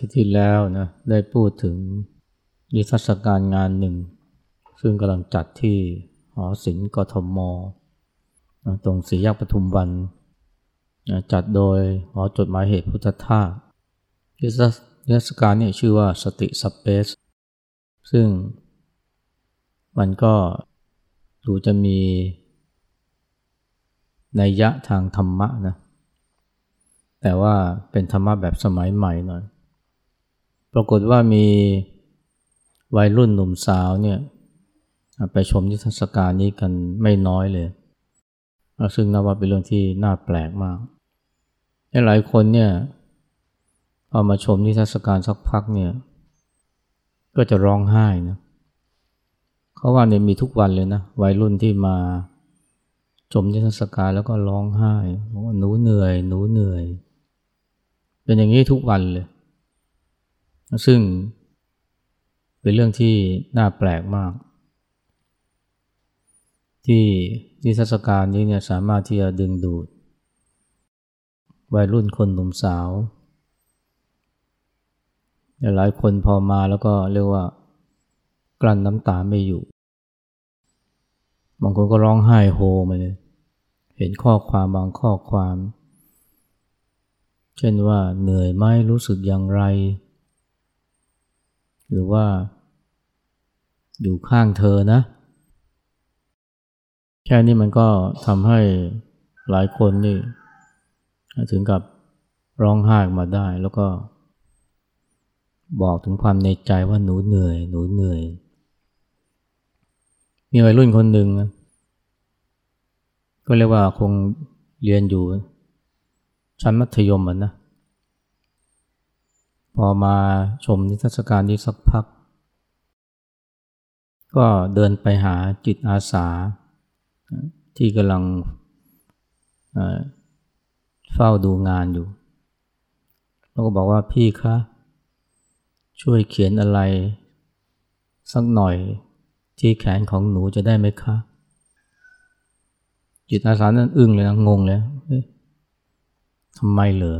ทิตย์ที่แล้วนะได้พูดถึงนิทรรศการงานหนึ่ง ซึ่งกำลังจัดที่หอศิลป์กทมตรงสีแยกปทุมวันจัดโดยหอจดหมายเหตุพุทธทาสนิทรรศการนี่ชื่อว่าสติสเปซซึ่งมันก็ดูจะมีนัยยะทางธรรมะนะแต่ว่าเป็นธรรมะแบบสมัยใหม่หน่อย ปรากฏว่ามีวัยรุ่นหนุ่มสาวเนี่ยไปชมนิทรรศการนี้กันไม่น้อยเลย ซึ่งนับว่าเป็นเรื่องที่น่าแปลกมากหลายคนเนี่ยพอมาชมนิทรรศการสักพักเนี่ย ก็จะร้องไห้นะเขาว่าเนี่ยมีทุกวันเลยนะวัยรุ่นที่มาชมนิทรรศการแล้วก็ร้องไห้บอกว่าหนูเหนื่อย หนูเหนื่อย เป็นอย่างนี้ทุกวันเลย ซึ่งเป็นเรื่องที่น่าแปลกมาก ที่ที่เทศกาลนี้เนี่ยสามารถที่จะดึงดูด วัยรุ่นคนหนุ่มสาว หลายคนพอมาแล้วก็เรียกว่ากลั้นน้ำตาไม่อยู่ บางคนก็ร้องไห้โฮมาเลย เห็นข้อความบางข้อความ เช่นว่าเหนื่อยไหมรู้สึกอย่างไร หรือว่า อยู่ข้างเธอนะ แค่นี้มันก็ทำให้หลายคนนี่ ถึงกับร้องไห้มาได้แล้วก็ บอกถึงความในใจว่าหนูเหนื่อย หนูเหนื่อย มีวัยรุ่นคนหนึ่งก็เรียกว่าคงเรียนอยู่ชั้นมัธยมอะนะ อมาชมนิทรรศการนี้สักพัก ก็เดินไปหาจิตอาสา ที่กำลังเฝ้าดูงานอยู่ แล้วก็บอกว่าพี่คะช่วยเขียนอะไร สักหน่อยที่แขนของหนูจะได้ไหมคะ จิตอาสานั้นอึ้งเลยนะงงเลยทำไมเหรอ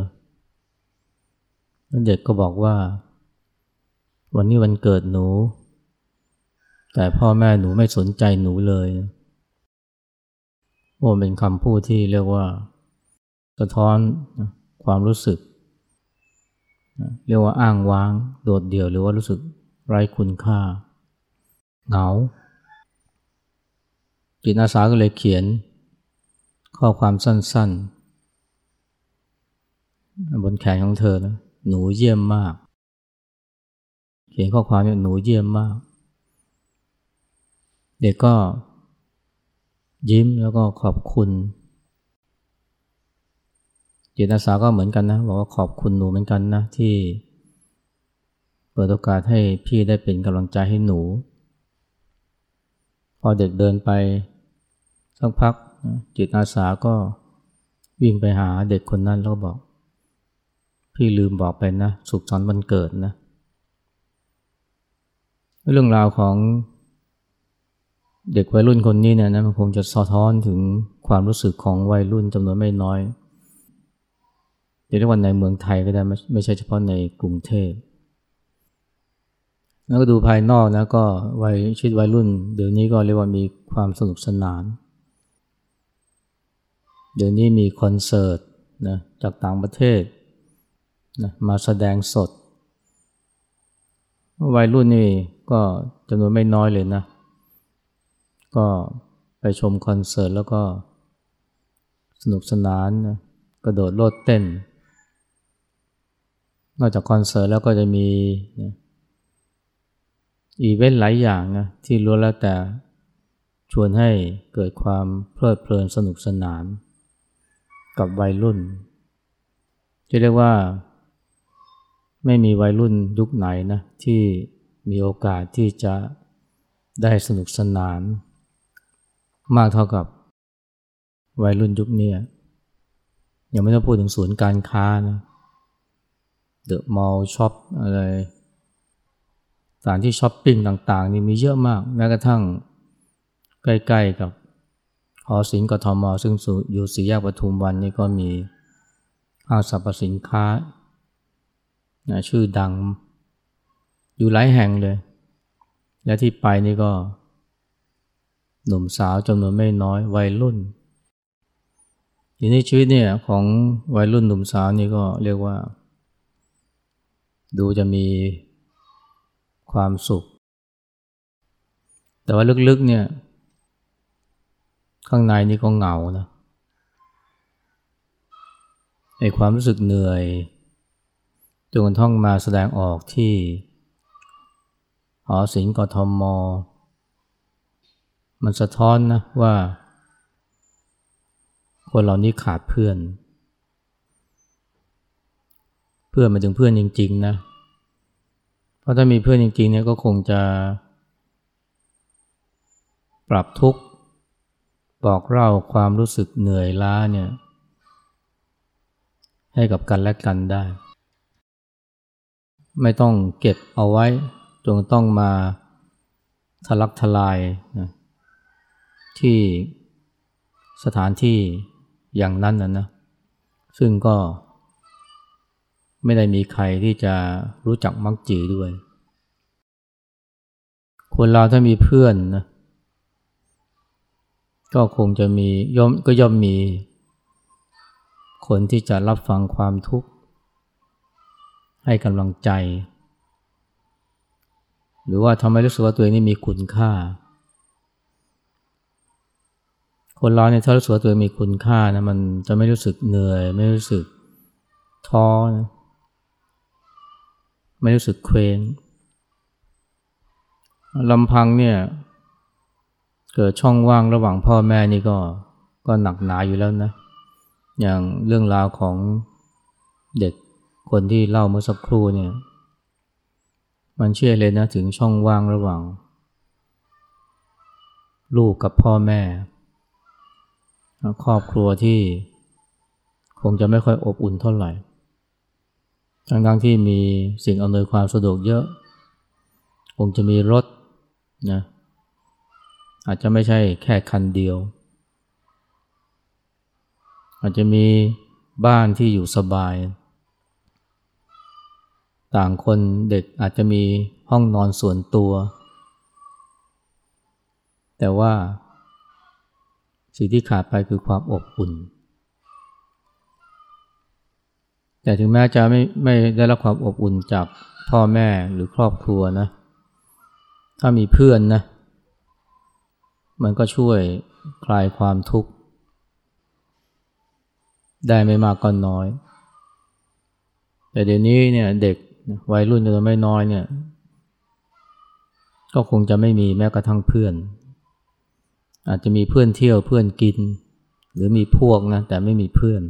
เด็กก็บอกว่า วันนี้วันเกิดหนู แต่พ่อแม่หนูไม่สนใจหนูเลยโอ้เป็นคำพูดที่เรียกว่า สะท้อนความรู้สึก เรียกว่าอ้างว้าง โดดเดี่ยวหรือว่ารู้สึกไร้คุณค่า เหงา จิตอาสาก็เลยเขียน ข้อความสั้นๆ บนแขนของเธอนะ หนูเยี่ยมมาก เขียนข้อความเนี่ยหนูเยี่ยมมาก เด็กก็ยิ้มแล้วก็ขอบคุณจิตอาสาก็เหมือนกันนะบอกว่าขอบคุณหนูเหมือนกันนะที่เปิดโอกาสให้พี่ได้เป็นกำลังใจให้หนู พอเด็กเดินไปสักพักจิตอาสาก็วิ่งไปหาเด็กคนนั้นแล้วบอก พี่ลืมบอกไปนะสุขสันต์วันเกิดนะ เรื่องราวของเด็กวัยรุ่นคนนี้เนี่ยนะมันคงจะสะท้อนถึงความรู้สึกของวัยรุ่นจำนวนไม่น้อยเรียกว่าในเมืองไทยก็ได้ไม่ไม่ใช่เฉพาะในกรุงเทพแล้วก็ดูภายนอกนะก็วัยชีวิตวัยรุ่น เดี๋ยวนี้ก็เรียกว่ามีความสนุกสนาน เดี๋ยวนี้มีคอนเสิร์ตนะจากต่างประเทศ นะมาแสดงสด วัยรุ่นนี่ก็จำนวนไม่น้อยเลยนะ ก็ไปชมคอนเสิร์ตแล้วก็สนุกสนานนะกระโดดโลดเต้น นอกจากคอนเสิร์ตแล้วก็จะมีนะอีเวนต์หลายอย่างนะที่ล้วนแล้วแต่ชวนให้เกิดความเพลิดเพลินสนุกสนาน กับวัยรุ่นจะเรียกว่า ไม่มีวัยรุ่นยุคไหนนะที่มีโอกาสที่จะได้สนุกสนาน มากเท่ากับวัยรุ่นยุคนี้ยังไม่ต้องพูดถึงศูนย์การค้านะเดอะมอลล์ช็อปอะไรสถานที่ช้อปปิ้งต่างๆ นี่มีเยอะมากแม้กระทั่งใกล้ๆกับหอศิลป์กทมซึ่งอยู่สี่แยกปทุมวันนี่ก็มีห้างสรรพสินค้า นะชื่อดัง อยู่หลายแห่งเลย และที่ไปนี่ก็ หนุ่มสาวจำนวนไม่น้อยวัยรุ่นทีนี้ชีวิตเนี่ยของวัยรุ่นหนุ่มสาวนี่ก็เรียกว่า ดูจะมีความสุข แต่ว่าลึกๆเนี่ย ข้างในนี่ก็เหงานะในความรู้สึกเหนื่อย จนกระทั่งมาแสดงออกที่หอศิลป์กทม มันสะท้อนนะว่า คนเหล่านี้ขาดเพื่อน เพื่อนมาถึงเพื่อนจริง ๆ นะ เพราะถ้ามีเพื่อนจริงๆเนี่ยก็คงจะ ปรับทุกข์บอกเล่าความรู้สึกเหนื่อยล้าเนี่ยให้กับกันและกันได้ ไม่ต้องเก็บเอาไว้จงต้องมาทะลักทลายนะที่สถานที่อย่างนั้นนะนะซึ่งก็ไม่ได้มีใครที่จะรู้จักมักจีด้วย คนเราถ้ามีเพื่อนนะก็คงจะมีย่อมก็ย่อมมี คนที่จะรับฟังความทุกข์ ให้กำลังใจ หรือว่าทำให้รู้สึกว่าตัวเองนี่มีคุณค่า คนเราเนี่ยถ้ารู้สึกว่าตัวเองมีคุณค่านะมันจะไม่รู้สึกเหนื่อย ไม่รู้สึกท้อนะไม่รู้สึกเคว้งลำพังเนี่ย เกิดช่องว่างระหว่างพ่อแม่นี่ก็ก็หนักหนาอยู่แล้วนะ อย่างเรื่องราวของเด็ก คนที่เล่าเมื่อสักครู่เนี่ยมันเชื่อเลยนะถึงช่องว่างระหว่าง ลูกกับพ่อแม่ ครอบครัวที่ คงจะไม่ค่อยอบอุ่นเท่าไหร่ ทั้งๆที่มีสิ่งอำนวยความสะดวกเยอะ คงจะมีรถนะอาจจะไม่ใช่แค่คันเดียว อาจจะมีบ้านที่อยู่สบาย ต่างคนเด็กอาจจะมีห้องนอนส่วนตัว แต่ว่าสิ่งที่ขาดไปคือความอบอุ่น แต่ถึงแม้จะไม่ไม่ได้รับความอบอุ่นจากพ่อแม่หรือครอบครัวนะ ถ้ามีเพื่อนนะ มันก็ช่วยคลายความทุกข์ ได้ไม่มากก็น้อย แต่เดี๋ยวนี้เนี่ยเด็ก วัยรุ่นจำนวนไม่น้อยเนี่ย ก็คงจะไม่มีแม้กระทั่งเพื่อน อาจจะมีเพื่อนเที่ยวเพื่อนกิน หรือมีพวกนะแต่ไม่มีเพื่อน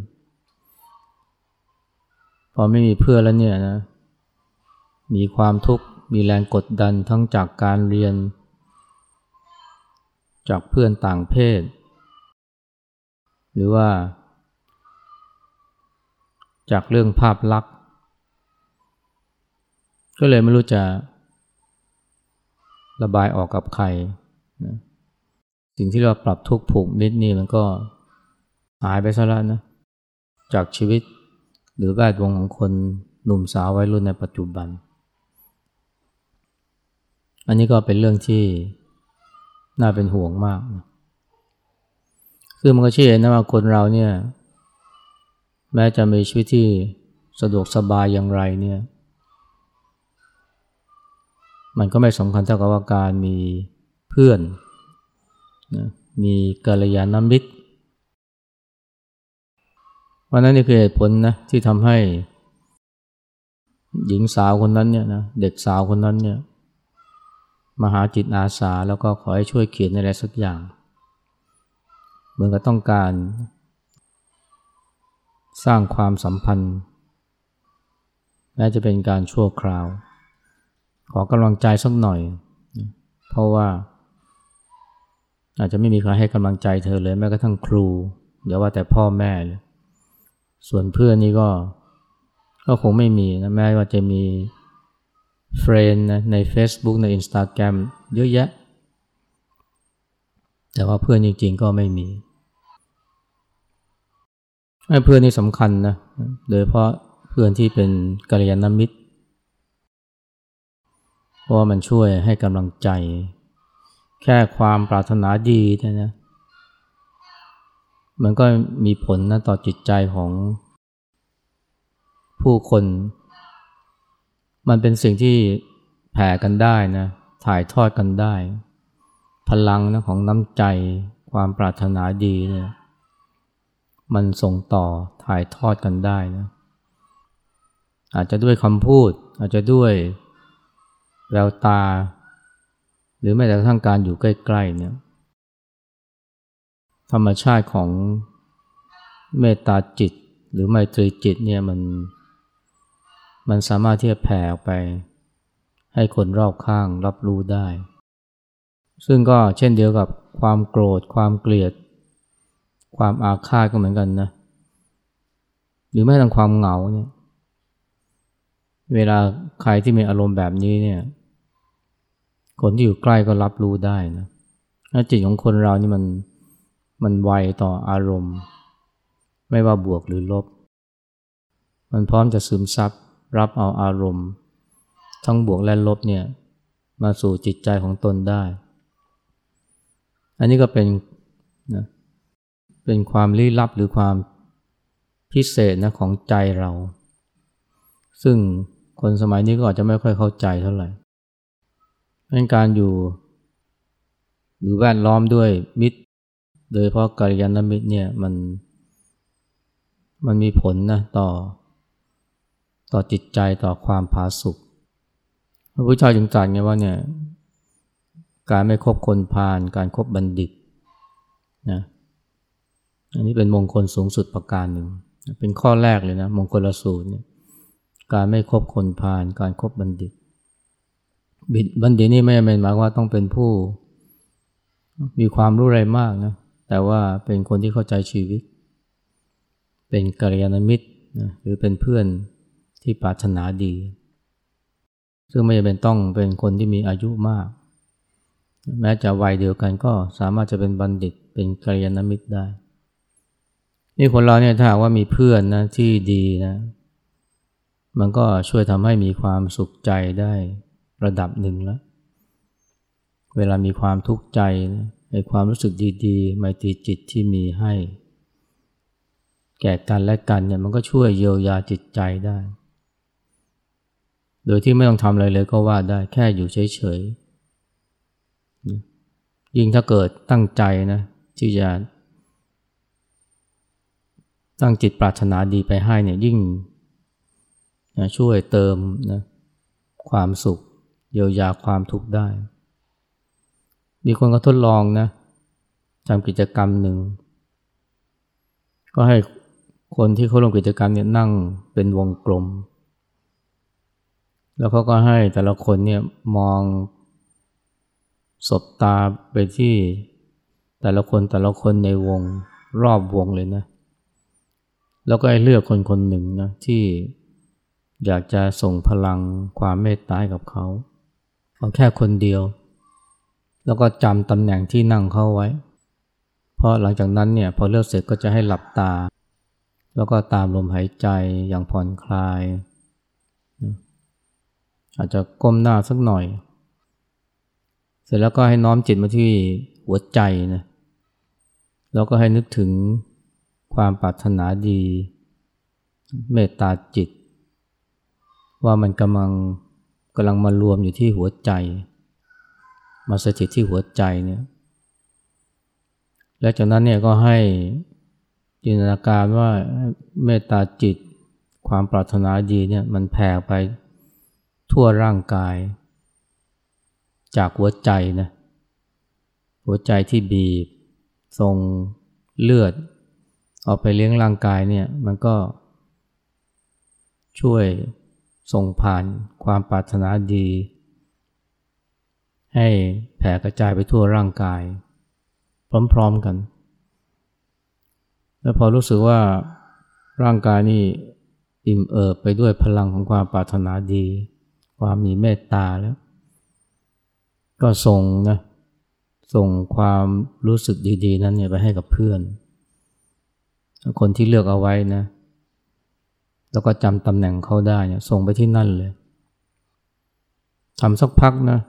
พอไม่มีเพื่อนแล้วเนี่ยนะ มีความทุกข์มีแรงกดดันทั้งจากการเรียน จากเพื่อนต่างเพศ หรือว่า จากเรื่องภาพลักษณ์ ก็เลยไม่รู้จะ ระบายออกกับใครนะสิ่งที่เราปรับทุกผูกมิตรนี่มันก็หายไปซะแล้วนะ จากชีวิตหรือแวดวงของคนหนุ่มสาววัยรุ่นในปัจจุบัน อันนี้ก็เป็นเรื่องที่น่าเป็นห่วงมากนะคือมันก็เชื่อนะว่าคนเราเนี่ย แม้จะมีชีวิตที่สะดวกสบายอย่างไรเนี่ย มันก็ไม่สำคัญเท่ากับว่าการมีเพื่อนนะมีกัลยาณมิตรวันนั้นนี่คือเหตุผลนะที่ทำให้หญิงสาวคนนั้นเนี่ยนะเด็กสาวคนนั้นเนี่ยมาหาจิตอาสาแล้วก็ขอให้ช่วยเขียนอะไรสักอย่าง เหมือนกับต้องการ สร้างความสัมพันธ์แม้จะเป็นการชั่วคราว ขอกำลังใจสักหน่อย เพราะว่า อาจจะไม่มีใครให้กำลังใจเธอเลยแม้กระทั่งครู เดี๋ยวว่าแต่พ่อแม่เลยส่วนเพื่อนนี่ก็ ก็คงไม่มีนะแม้ว่าจะมีเฟรนนะใน Facebook ใน Instagram เยอะแยะ แต่ว่าเพื่อนจริง ๆ ก็ไม่มีเพื่อนนี่สำคัญนะ โดยเพราะเพื่อนที่เป็นกัลยาณมิตร ราะว่ามันช่วยให้กำลังใจ แค่ความปรารถนาดีนะนะมันก็มีผลนะต่อจิตใจของผู้คน มันเป็นสิ่งที่แผ่กันได้นะ ถ่ายทอดกันได้ พลังนะของน้ำใจ ความปรารถนาดีเนี่ย มันส่งต่อถ่ายทอดกันได้นะ อาจจะด้วยคำพูด อาจจะด้วย แววตา หรือแม้แต่ทั้งการอยู่ใกล้ๆเนี่ยธรรมชาติของเมตตาจิต หรือไมตรีจิตเนี่ยมัน มันสามารถที่จะแผ่ออกไป ให้คนรอบข้างรับรู้ได้ ซึ่งก็เช่นเดียวกับความโกรธ ความเกลียด ความอาฆาตก็เหมือนกันนะ หรือแม้แต่ความเหงาเนี่ย เวลาใครที่มีอารมณ์แบบนี้เนี่ย คนที่อยู่ใกล้ก็รับรู้ได้นะจิตของคนเรานี่มันมันไวต่ออารมณ์ ไม่ว่าบวกหรือลบ มันพร้อมจะซึมซับรับเอาอารมณ์ ทั้งบวกและลบเนี่ยมาสู่จิตใจของตนได้ อันนี้ก็เป็นนะเป็นความลี้ลับหรือความพิเศษนะของใจเรา ซึ่งคนสมัยนี้ก็อาจจะไม่ค่อยเข้าใจเท่าไหร่ เป็นการอยู่ หรือแวดล้อมด้วยมิตร โดยเพราะกัลยาณมิตรเนี่ยมัน มันมีผลนะต่อ ต่อจิตใจต่อความผาสุกพระพุทธเจ้าจึงตรัสไงว่าเนี่ย การไม่คบคนพาลการครบบัณฑิตนะอันนี้เป็นมงคลสูงสุดประการหนึ่ง เป็นข้อแรกเลยนะ มงคลละสูตรเนี่ยการไม่คบคนพาลการครบบัณฑิต บิดบัณฑิตนี่ไม่เป็นหมายว่าต้องเป็นผู้ มีความรู้อะไรมากนะ แต่ว่าเป็นคนที่เข้าใจชีวิต เป็นกัลยาณมิตรนะหรือเป็นเพื่อนที่ปรารถนาดี ซึ่งไม่จำเป็นต้องเป็นคนที่มีอายุมาก แม้จะวัยเดียวกันก็สามารถจะเป็นบัณฑิต เป็นกัลยาณมิตรได้ นี่คนเราเนี่ยถ้าหากว่ามีเพื่อนนะที่ดีนะ มันก็ช่วยทำให้มีความสุขใจได้ ระดับหนึ่งแล้ว เวลามีความทุกข์ใจในความรู้สึกดีๆไมตรีจิตที่มีให้ แก่กันและกันเนี่ยมันก็ช่วยเยียวยาจิตใจได้ โดยที่ไม่ต้องทำอะไรเลยก็ว่าได้แค่อยู่เฉยๆ ยิ่งถ้าเกิดตั้งใจนะที่จะตั้งจิตปรารถนาดีไปให้เนี่ยยิ่งนะช่วยเติมนะความสุข เยียวยาความทุกข์ได้ มีคนก็ทดลองนะทำกิจกรรมหนึ่ง ก็ให้คนที่เขาลงกิจกรรมเนี่ยนั่งเป็นวงกลม แล้วเขาก็ให้แต่ละคนเนี่ยมองสบตาไปที่แต่ละคนแต่ละคนในวงรอบวงเลยนะ แล้วก็ให้เลือกคนคนหนึ่งนะที่อยากจะส่งพลังความเมตตาให้กับเขา เอาแค่คนเดียว แล้วก็จำตำแหน่งที่นั่งเขาไว้ เพราะหลังจากนั้นเนี่ยพอเลือกเสร็จก็จะให้หลับตา แล้วก็ตามลมหายใจอย่างผ่อนคลาย อาจจะก้มหน้าสักหน่อย เสร็จแล้วก็ให้น้อมจิตมาที่หัวใจนะแล้วก็ให้นึกถึงความปรารถนาดี เมตตาจิต ว่ามันกำลัง กำลังมารวมอยู่ที่หัวใจ มาสถิตที่หัวใจเนี่ยและจากนั้นเนี่ยก็ให้จินตนาการว่าเมตตาจิตความปรารถนาดีเนี่ยมันแผ่ไปทั่วร่างกาย จากหัวใจนะหัวใจที่บีบส่งเลือด ออกไปเลี้ยงร่างกายเนี่ยมันก็ช่วย ส่งผ่านความปรารถนาดี ให้แผ่กระจายไปทั่วร่างกาย พร้อมๆกัน แล้วพอรู้สึกว่าร่างกายนี่อิ่มเอิบไปด้วยพลังของความปรารถนาดี ความมีเมตตาแล้ว ก็ส่งนะส่งความรู้สึกดี ๆ นั้นเนี่ยไปให้กับเพื่อน คนที่เลือกเอาไว้นะ แล้วก็จำตำแหน่งเขาได้เนี่ยส่งไปที่นั่นเลยทำสักพักนะ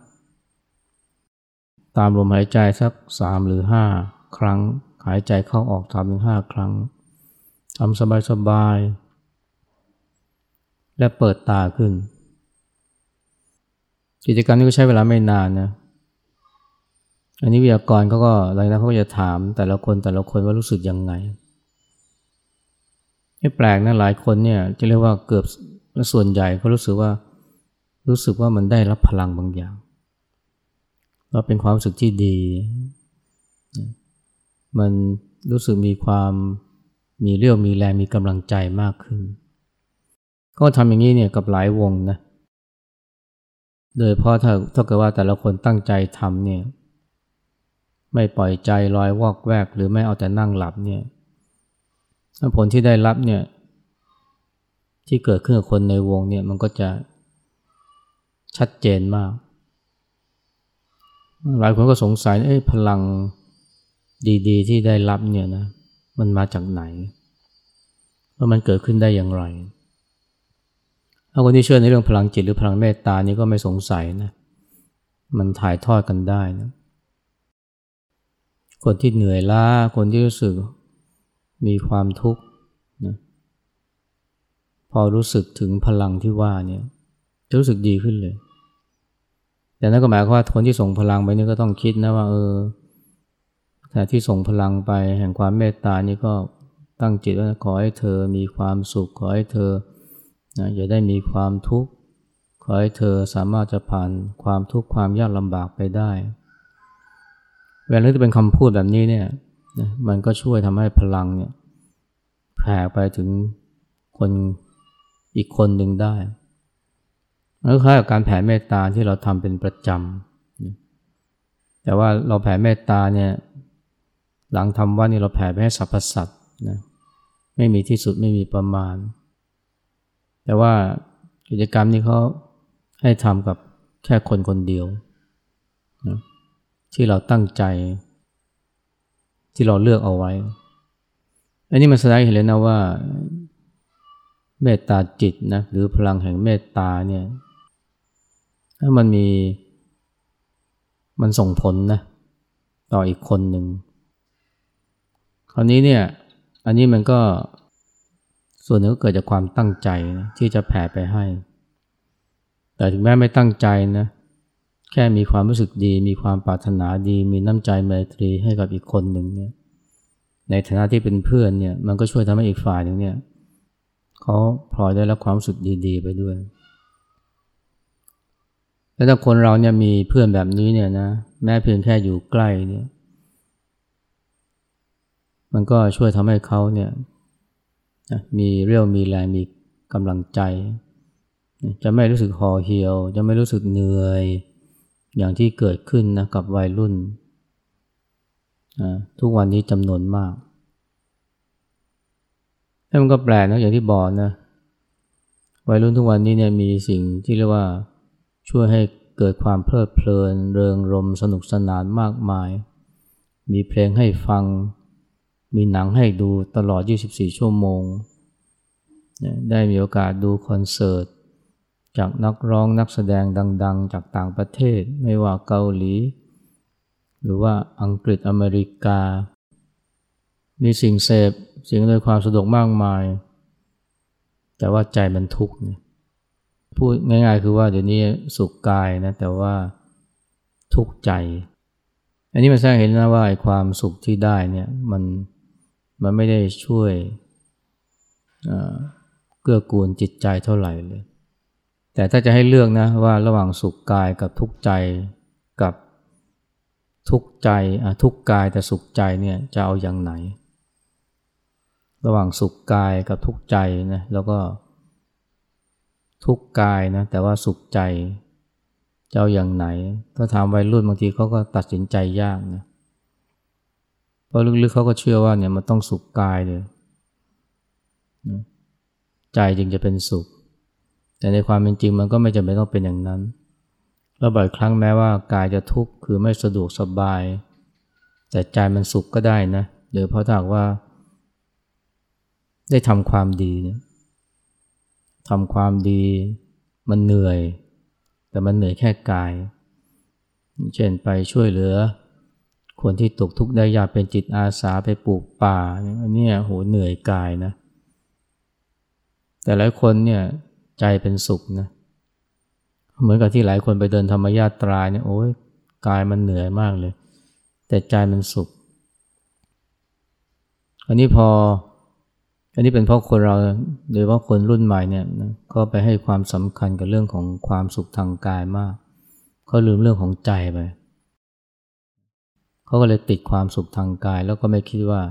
ตามลมหายใจสักสามหรือห้าครั้ง หายใจเข้าออกทำถึงห้าครั้งทำสบายๆและเปิดตาขึ้น กิจกรรมนี้ก็ใช้เวลาไม่นานนะ อันนี้วิทยากรเขาก็อะไรนะเขาจะถามแต่ละคนแต่ละคนว่ารู้สึกยังไง ไม่แปลกนะหลายคนเนี่ยจะเรียกว่าเกือบส่วนใหญ่เขารู้สึกว่ารู้สึกว่ามันได้รับพลังบางอย่างว่าเป็นความรู้สึกที่ดี มันรู้สึกมีความมีเรี่ยวมีแรงมีกำลังใจมากขึ้น ก็ทำอย่างนี้เนี่ยกับหลายวงนะ โดยเพราะถ้าถ้าเกิดว่าแต่ละคนตั้งใจทำเนี่ย ไม่ปล่อยใจลอยวอกแวก หรือไม่เอาแต่นั่งหลับเนี่ย ผลที่ได้รับเนี่ยที่เกิดขึ้นกับคนในวงเนี่ยมันก็จะชัดเจนมาก หลายคนก็สงสัยเอ้พลังดีๆ ที่ได้รับเนี่ยนะมันมาจากไหนว่ามันเกิดขึ้นได้อย่างไรถ้าคนที่เชื่อในเรื่องพลังจิตหรือพลังเมตตานี่ก็ไม่สงสัยนะมันถ่ายทอดกันได้นะคนที่เหนื่อยล้าคนที่รู้สึก มีความทุกข์นะพอรู้สึกถึงพลังที่ว่าเนี่ยจะรู้สึกดีขึ้นเลย แต่นั่นก็หมายความว่าคนที่ส่งพลังไปนี่ก็ต้องคิดนะว่าเออแต่ที่ส่งพลังไปแห่งความเมตตานี่ก็ตั้งจิตว่าขอให้เธอมีความสุขขอให้เธอนะอย่าได้มีความทุกข์ขอให้เธอสามารถจะผ่านความทุกข์ความยากลำบากไปได้เวลาที่เป็นคำพูดแบบนี้เนี่ย นะมันก็ช่วยทำให้พลังเนี่ยแผ่ไปถึงคนอีกคนหนึ่งได้มันคล้ายกับการแผ่เมตตาที่เราทำเป็นประจำ แต่ว่าเราแผ่เมตตาเนี่ยหลังทำว่านี่เราแผ่ไปให้สรรพสัตว์นะไม่มีที่สุดไม่มีประมาณ แต่ว่ากิจกรรมนี้เขาให้ทำกับแค่คนคนเดียวนะที่เราตั้งใจ ที่เราเลือกเอาไว้ อันนี้มันแสดงเห็นเลยนะว่าเมตตาจิตนะหรือพลังแห่งเมตตาเนี่ยถ้ามันมีมันส่งผลนะต่ออีกคนหนึ่งคราวนี้เนี่ยอันนี้มันก็ส่วนหนึ่งก็เกิดจากความตั้งใจนะที่จะแผ่ไปให้ แต่ถึงแม้ไม่ตั้งใจนะ แค่มีความรู้สึกดี มีความปรารถนาดี มีน้ำใจไมตรีให้กับอีกคนหนึ่งเนี่ยในฐานะที่เป็นเพื่อนเนี่ยมันก็ช่วยทำให้อีกฝ่ายหนึ่งเนี่ยเขาพลอยได้รับความสึกดีๆ ไปด้วย แล้วถ้าคนเราเนี่ยมีเพื่อนแบบนี้เนี่ยนะแม้เพียงแค่อยู่ใกล้เนี่ยมันก็ช่วยทำให้เขาเนี่ยมีเรี่ยวมีแรงมีกำลังใจ จะไม่รู้สึกห่อเหี่ยว จะไม่รู้สึกเหนื่อย อย่างที่เกิดขึ้นนะกับวัยรุ่น ทุกวันนี้จำนวนมากแล้วมันก็แปลกนะอย่างที่บอกนะ วัยรุ่นทุกวันนี้เนี่ยมีสิ่งที่เรียกว่าช่วยให้เกิดความเพลิดเพลิน เริงรมสนุกสนานมากมาย มีเพลงให้ฟัง มีหนังให้ดูตลอด 24 ชั่วโมง ได้มีโอกาสดูคอนเสิร์ต จากนักร้องนักแสดงดัง ๆ จากต่างประเทศ ไม่ว่าเกาหลี หรือว่าอังกฤษอเมริกา มีสิ่งเสพสิ่งโดยความสะดวกมากมาย แต่ว่าใจมันทุกข์พูดง่ายๆคือว่าเดี๋ยวนี้สุขกายนะแต่ว่าทุกข์ใจ อันนี้มันแสดงเห็นนะว่าความสุขที่ได้เนี่ยมันมันไม่ได้ช่วยเกื้อกูลจิตใจเท่าไหร่เลย แต่ถ้าจะให้เลือกนะว่าระหว่างสุขกายกับทุกข์ใจกับทุกข์ใจทุกข์กายแต่สุขใจเนี่ยจะเอาอย่างไหน ระหว่างสุขกายกับทุกข์ใจนะแล้วก็ทุกข์กายนะแต่ว่าสุขใจจะเอาอย่างไหน ถ้าถามวัยรุ่นบางทีเขาก็ตัดสินใจยากนะเพราะลึกๆเขาก็เชื่อว่าเนี่ยมันต้องสุขกายเลยใจจึงจะเป็นสุข แต่ในความเป็นจริงมันก็ไม่จำเป็นต้องเป็นอย่างนั้น แล้วบ่อยครั้งแม้ว่ากายจะทุกข์คือไม่สะดวกสบาย แต่ใจมันสุขก็ได้นะหรือเพราะถ้าว่า ได้ทำความดีทำความดีมันเหนื่อย แต่มันเหนื่อยแค่กาย เช่นไปช่วยเหลือ คนที่ตกทุกข์ได้ยากเป็นจิตอาสาไปปลูกป่าเนี่ยโหเหนื่อยกายนะ แต่หลายคนเนี่ย ใจเป็นสุขนะเหมือนกับที่หลายคนไปเดินธรรมญาตราเนี่ยโอ้ยกายมันเหนื่อยมากเลย แต่ใจมันสุข อันนี้พอ อันนี้เป็นเพราะคนเราโดยว่าคนรุ่นใหม่เนี่ยนะก็ไปให้ความสำคัญกับเรื่องของความสุขทางกายมากเขาลืมเรื่องของใจไปเขาก็เลยติดความสุขทางกาย แล้วก็ไม่คิดว่า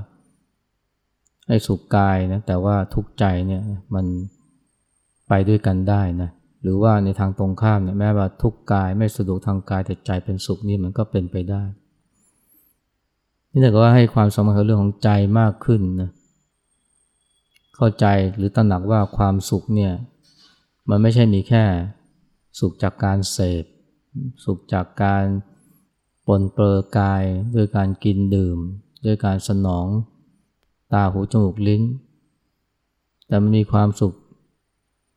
ไอ้สุขกายนะแต่ว่าทุกใจเนี่ยมัน ไปด้วยกันได้นะหรือว่าในทางตรงข้ามเนี่ยแม้ว่าทุกกายไม่สะดวกทางกายแต่ใจเป็นสุขนี่มันก็เป็นไปได้ นี่แต่ก็ว่าให้ความสำคัญกับเรื่องของใจมากขึ้นนะเข้าใจหรือตระหนักว่าความสุขเนี่ยมันไม่ใช่มีแค่สุขจากการเสพ สุขจากการปนเปื้อกายด้วยการกินดื่ม ด้วยการสนอง ตาหูจมูกลิ้น แต่มันมีความสุข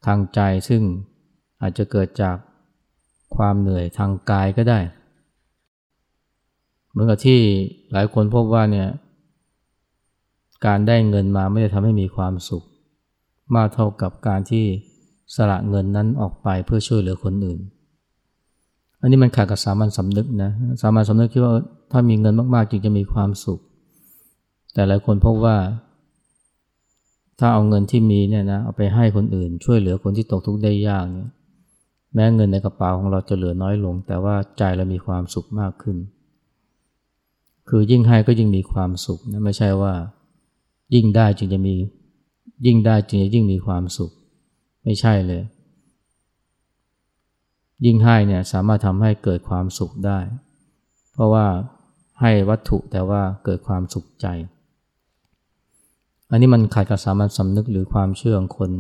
ทางใจซึ่งอาจจะเกิดจากความเหนื่อยทางกายก็ได้ เหมือนกับที่หลายคนพบว่าเนี่ยการได้เงินมาไม่ได้ทำให้มีความสุข มากเท่ากับการที่สละเงินนั้นออกไปเพื่อช่วยเหลือคนอื่น อันนี้มันขาดกับสามัญสำนึกนะสามัญสำนึกคิดว่าถ้ามีเงินมากๆจึงจะมีความสุข แต่หลายคนพบว่า ถ้าเอาเงินที่มีเนี่ยนะเอาไปให้คนอื่น ช่วยเหลือคนที่ตกทุกข์ได้ยากเนี่ยแม้เงินในกระเป๋าของเราจะเหลือน้อยลง แต่ว่าใจเรามีความสุขมากขึ้น คือยิ่งให้ก็ยิ่งมีความสุขนะไม่ใช่ว่า ยิ่งได้จึงจะมี ยิ่งได้จึงจะยิ่งมีความสุข ไม่ใช่เลย ยิ่งให้เนี่ยสามารถทำให้เกิดความสุขได้ เพราะว่าให้วัตถุแต่ว่าเกิดความสุขใจ อันนี้มันขัดกับสามัญสำนึกหรือความเชื่อของคน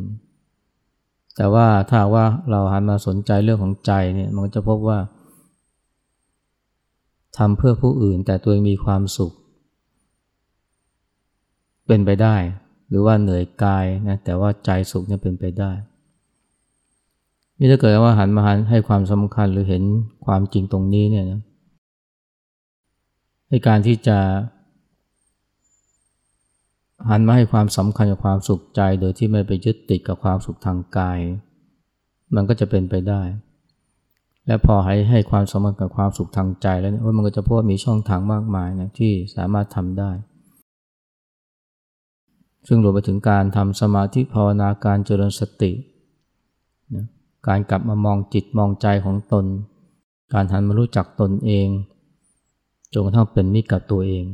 แต่ว่าถ้าว่าเราหันมาสนใจเรื่องของใจเนี่ยมันจะพบว่าทำเพื่อผู้อื่นแต่ตัวเองมีความสุข เป็นไปได้ หรือว่าเหนื่อยกายนะแต่ว่าใจสุขเนี่ยเป็นไปได้นี่ถ้าเกิดว่าหันมาหันให้ความสำคัญหรือเห็นความจริงตรงนี้เนี่ยนะในการที่จะ หันมาให้ความสำคัญกับความสุขใจ โดยที่ไม่ไปยึดติดกับความสุขทางกาย มันก็จะเป็นไปได้ และพอให้ให้ความสำคัญกับความสุขทางใจแล้วเนี่ยมันก็จะพบมีช่องทางมากมายนะที่สามารถทำได้ ซึ่งรวมไปถึงการทำสมาธิภาวนาการเจริญสตินะการกลับมามองจิตมองใจของตน การหันมารู้จักตนเองจนกระทั่งเป็นมิตรกับตัวเอง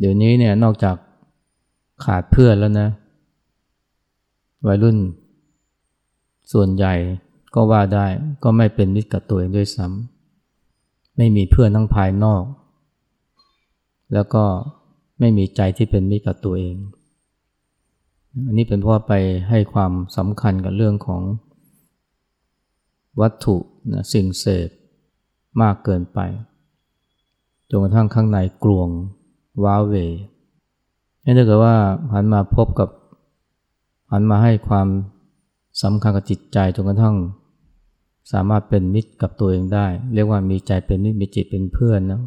เดี๋ยวนี้เนี่ยนอกจากขาดเพื่อนแล้วนะ วัยรุ่น ส่วนใหญ่ก็ว่าได้ก็ไม่เป็นมิตรกับตัวเองด้วยซ้ำไม่มีเพื่อนทั้งภายนอก แล้วก็ไม่มีใจที่เป็นมิตรกับตัวเอง อันนี้เป็นเพราะไปให้ความสำคัญกับเรื่องของวัตถุนะสิ่งเสพมากเกินไปจนกระทั่งข้างในกลวง ว้าเวนี่ถ้าเกิดว่าหันมาพบกับ หันมาให้ความสำคัญกับจิตใจจนกระทั่ง สามารถเป็นมิตรกับตัวเองได้ เรียกว่ามีใจเป็นมิตรมีจิตเป็นเพื่อนนะ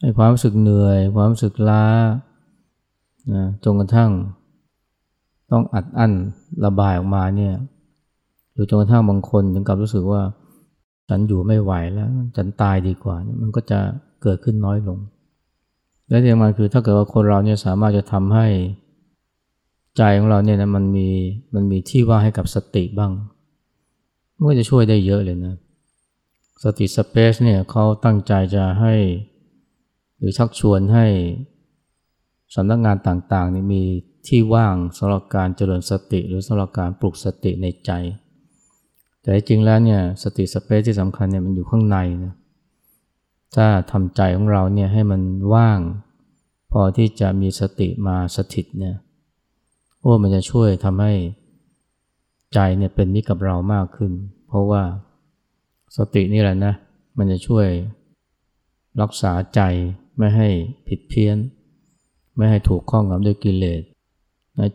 ให้ความรู้สึกเหนื่อย ความรู้สึกล้านะจนกระทั่ง ต้องอัดอั้นระบายออกมาเนี่ยหรือจนกระทั่งบางคนถึงกับรู้สึกว่า ฉันอยู่ไม่ไหวแล้ว ฉันตายดีกว่า มันก็จะเกิดขึ้นน้อยลง และที่สำคัญคือถ้าเกิดว่าคนเราเนี่ยสามารถจะทำให้ใจของเราเนี่ยนะมันมีมันมีที่ว่างให้กับสติบ้างมันก็จะช่วยได้เยอะเลยนะสติสเปซเนี่ยเขาตั้งใจจะให้ หรือชักชวนให้สำนักงานต่างๆนี่มีที่ว่างสำหรับการเจริญสติหรือสำหรับการปลุกสติในใจ แต่จริงแล้วเนี่ยสติสเปซที่สำคัญเนี่ยมันอยู่ข้างในนะ ถ้าทำใจของเราเนี่ยให้มันว่าง พอที่จะมีสติมาสถิตเนี่ยโอ้มันจะช่วยทำให้ใจเนี่ยเป็นมิตรกับเรามากขึ้น เพราะว่าสตินี่แหละนะ มันจะช่วยรักษาใจไม่ให้ผิดเพี้ยน ไม่ให้ถูกข้องกับด้วยกิเลส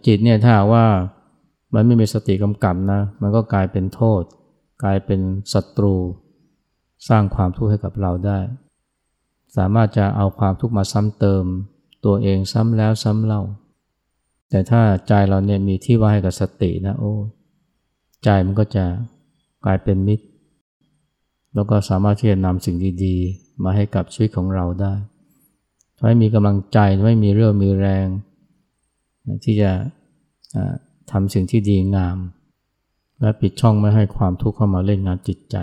จิตเนี่ยถ้าว่ามันไม่มีสติกำกับนะ มันก็กลายเป็นโทษ กลายเป็นศัตรู สร้างความทุกข์ให้กับเราได้ สามารถจะเอาความทุกข์มาซ้ำเติม ตัวเองซ้ำแล้วซ้ำเล่า แต่ถ้าใจเราเนี่ยมีที่ว่าให้กับสตินะโอ้ใจมันก็จะกลายเป็นมิตร แล้วก็สามารถที่จะนำสิ่งดีๆ มาให้กับชีวิตของเราได้ทำให้มีกำลังใจทำให้มีเรื่องมีแรง ที่จะทำสิ่งที่ดีงาม และปิดช่องไม่ให้ความทุกข์เข้ามาเล่นงานจิตใจ